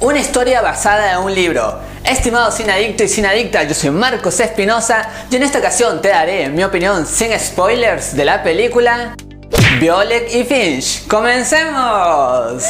Una historia basada en un libro. Estimado sin adicto y sin adicta, yo soy Marcos Espinosa y en esta ocasión te daré mi opinión sin spoilers de la película Violet y Finch. ¡Comencemos!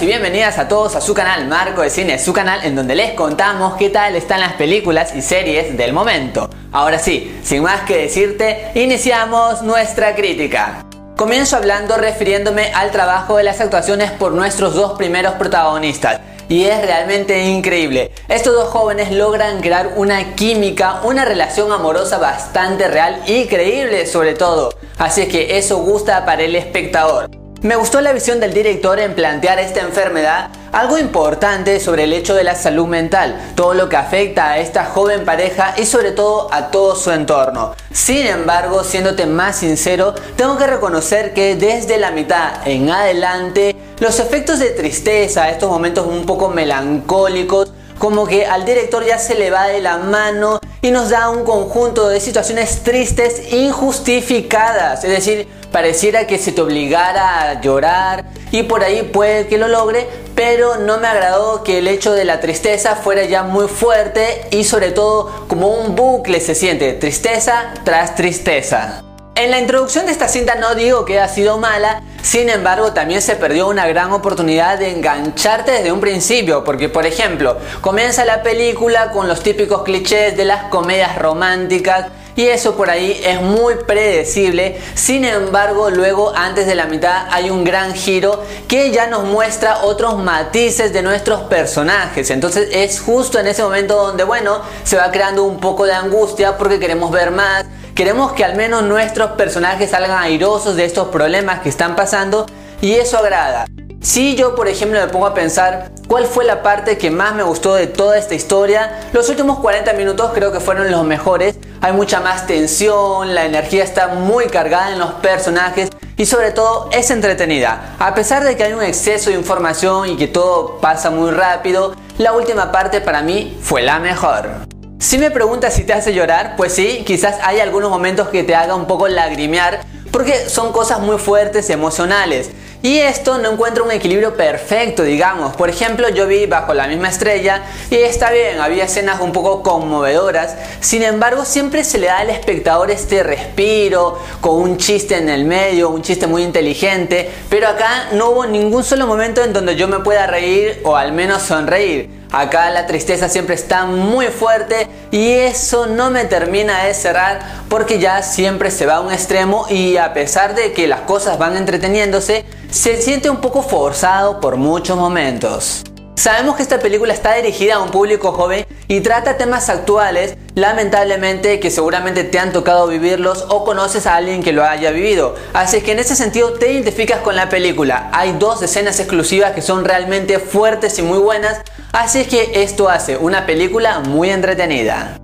Y bienvenidas a todos a su canal Marco de Cine, su canal en donde les contamos qué tal están las películas y series del momento. Ahora sí, sin más que decirte, iniciamos nuestra crítica. Comienzo hablando refiriéndome al trabajo de las actuaciones por nuestros dos primeros protagonistas. Y es realmente increíble. Estos dos jóvenes logran crear una química, una relación amorosa bastante real y creíble sobre todo. Así es que eso gusta para el espectador. Me gustó la visión del director en plantear esta enfermedad, algo importante sobre el hecho de la salud mental, todo lo que afecta a esta joven pareja y sobre todo a todo su entorno. Sin embargo, siéndote más sincero, tengo que reconocer que desde la mitad en adelante, los efectos de tristeza, estos momentos un poco melancólicos, como que al director ya se le va de la mano y nos da un conjunto de situaciones tristes injustificadas. Es decir, pareciera que se te obligara a llorar y por ahí puede que lo logre, pero no me agradó que el hecho de la tristeza fuera ya muy fuerte y sobre todo como un bucle se siente, tristeza tras tristeza. En la introducción de esta cinta no digo que ha sido mala, sin embargo también se perdió una gran oportunidad de engancharte desde un principio, porque por ejemplo, comienza la película con los típicos clichés de las comedias románticas, y eso por ahí es muy predecible. Sin embargo, luego antes de la mitad hay un gran giro que ya nos muestra otros matices de nuestros personajes. Entonces es justo en ese momento donde, bueno, se va creando un poco de angustia porque queremos ver más Queremos que al menos nuestros personajes salgan airosos de estos problemas que están pasando y eso agrada. Si yo, por ejemplo, me pongo a pensar cuál fue la parte que más me gustó de toda esta historia, los últimos 40 minutos creo que fueron los mejores. Hay mucha más tensión, la energía está muy cargada en los personajes y sobre todo es entretenida. A pesar de que hay un exceso de información y que todo pasa muy rápido, la última parte para mí fue la mejor. Si me preguntas si te hace llorar, pues sí, quizás hay algunos momentos que te haga un poco lagrimear porque son cosas muy fuertes emocionales. Y esto no encuentra un equilibrio perfecto, digamos. Por ejemplo, yo vi Bajo la misma estrella y está bien, había escenas un poco conmovedoras. Sin embargo, siempre se le da al espectador este respiro, con un chiste en el medio, un chiste muy inteligente. Pero acá no hubo ningún solo momento en donde yo me pueda reír o al menos sonreír. Acá la tristeza siempre está muy fuerte y eso no me termina de cerrar porque ya siempre se va a un extremo y a pesar de que las cosas van entreteniéndose, se siente un poco forzado por muchos momentos. Sabemos que esta película está dirigida a un público joven y trata temas actuales, lamentablemente que seguramente te han tocado vivirlos o conoces a alguien que lo haya vivido. Así que en ese sentido te identificas con la película. Hay dos escenas exclusivas que son realmente fuertes y muy buenas, así que esto hace una película muy entretenida.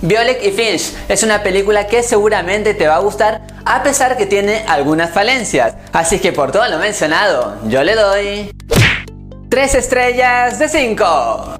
Violet y Finch es una película que seguramente te va a gustar a pesar que tiene algunas falencias. Así que por todo lo mencionado, yo le doy 3 estrellas de 5.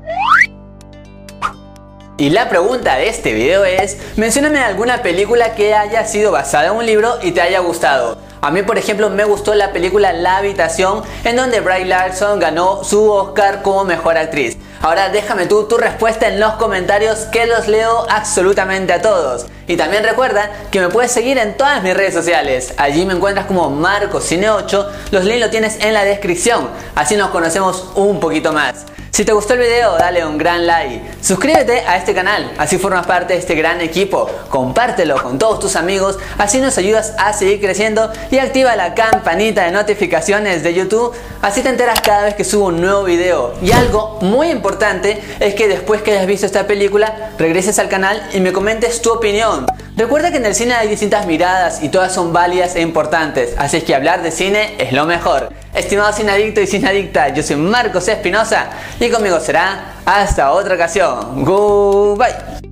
Y la pregunta de este video es, mencióname alguna película que haya sido basada en un libro y te haya gustado. A mí, por ejemplo, me gustó la película La Habitación, en donde Bray Larson ganó su Oscar como mejor actriz. Ahora déjame tú tu respuesta en los comentarios que los leo absolutamente a todos. Y también recuerda que me puedes seguir en todas mis redes sociales. Allí me encuentras como MarcoCine8. Los links lo tienes en la descripción. Así nos conocemos un poquito más. Si te gustó el video, dale un gran like. Suscríbete a este canal, así formas parte de este gran equipo. Compártelo con todos tus amigos, así nos ayudas a seguir creciendo y activa la campanita de notificaciones de YouTube, así te enteras cada vez que subo un nuevo video. Y algo muy importante es que después que hayas visto esta película, regreses al canal y me comentes tu opinión. Recuerda que en el cine hay distintas miradas y todas son válidas e importantes, así es que hablar de cine es lo mejor. Estimado sin adicto y sin adicta, yo soy Marcos Espinosa y conmigo será hasta otra ocasión. Goodbye.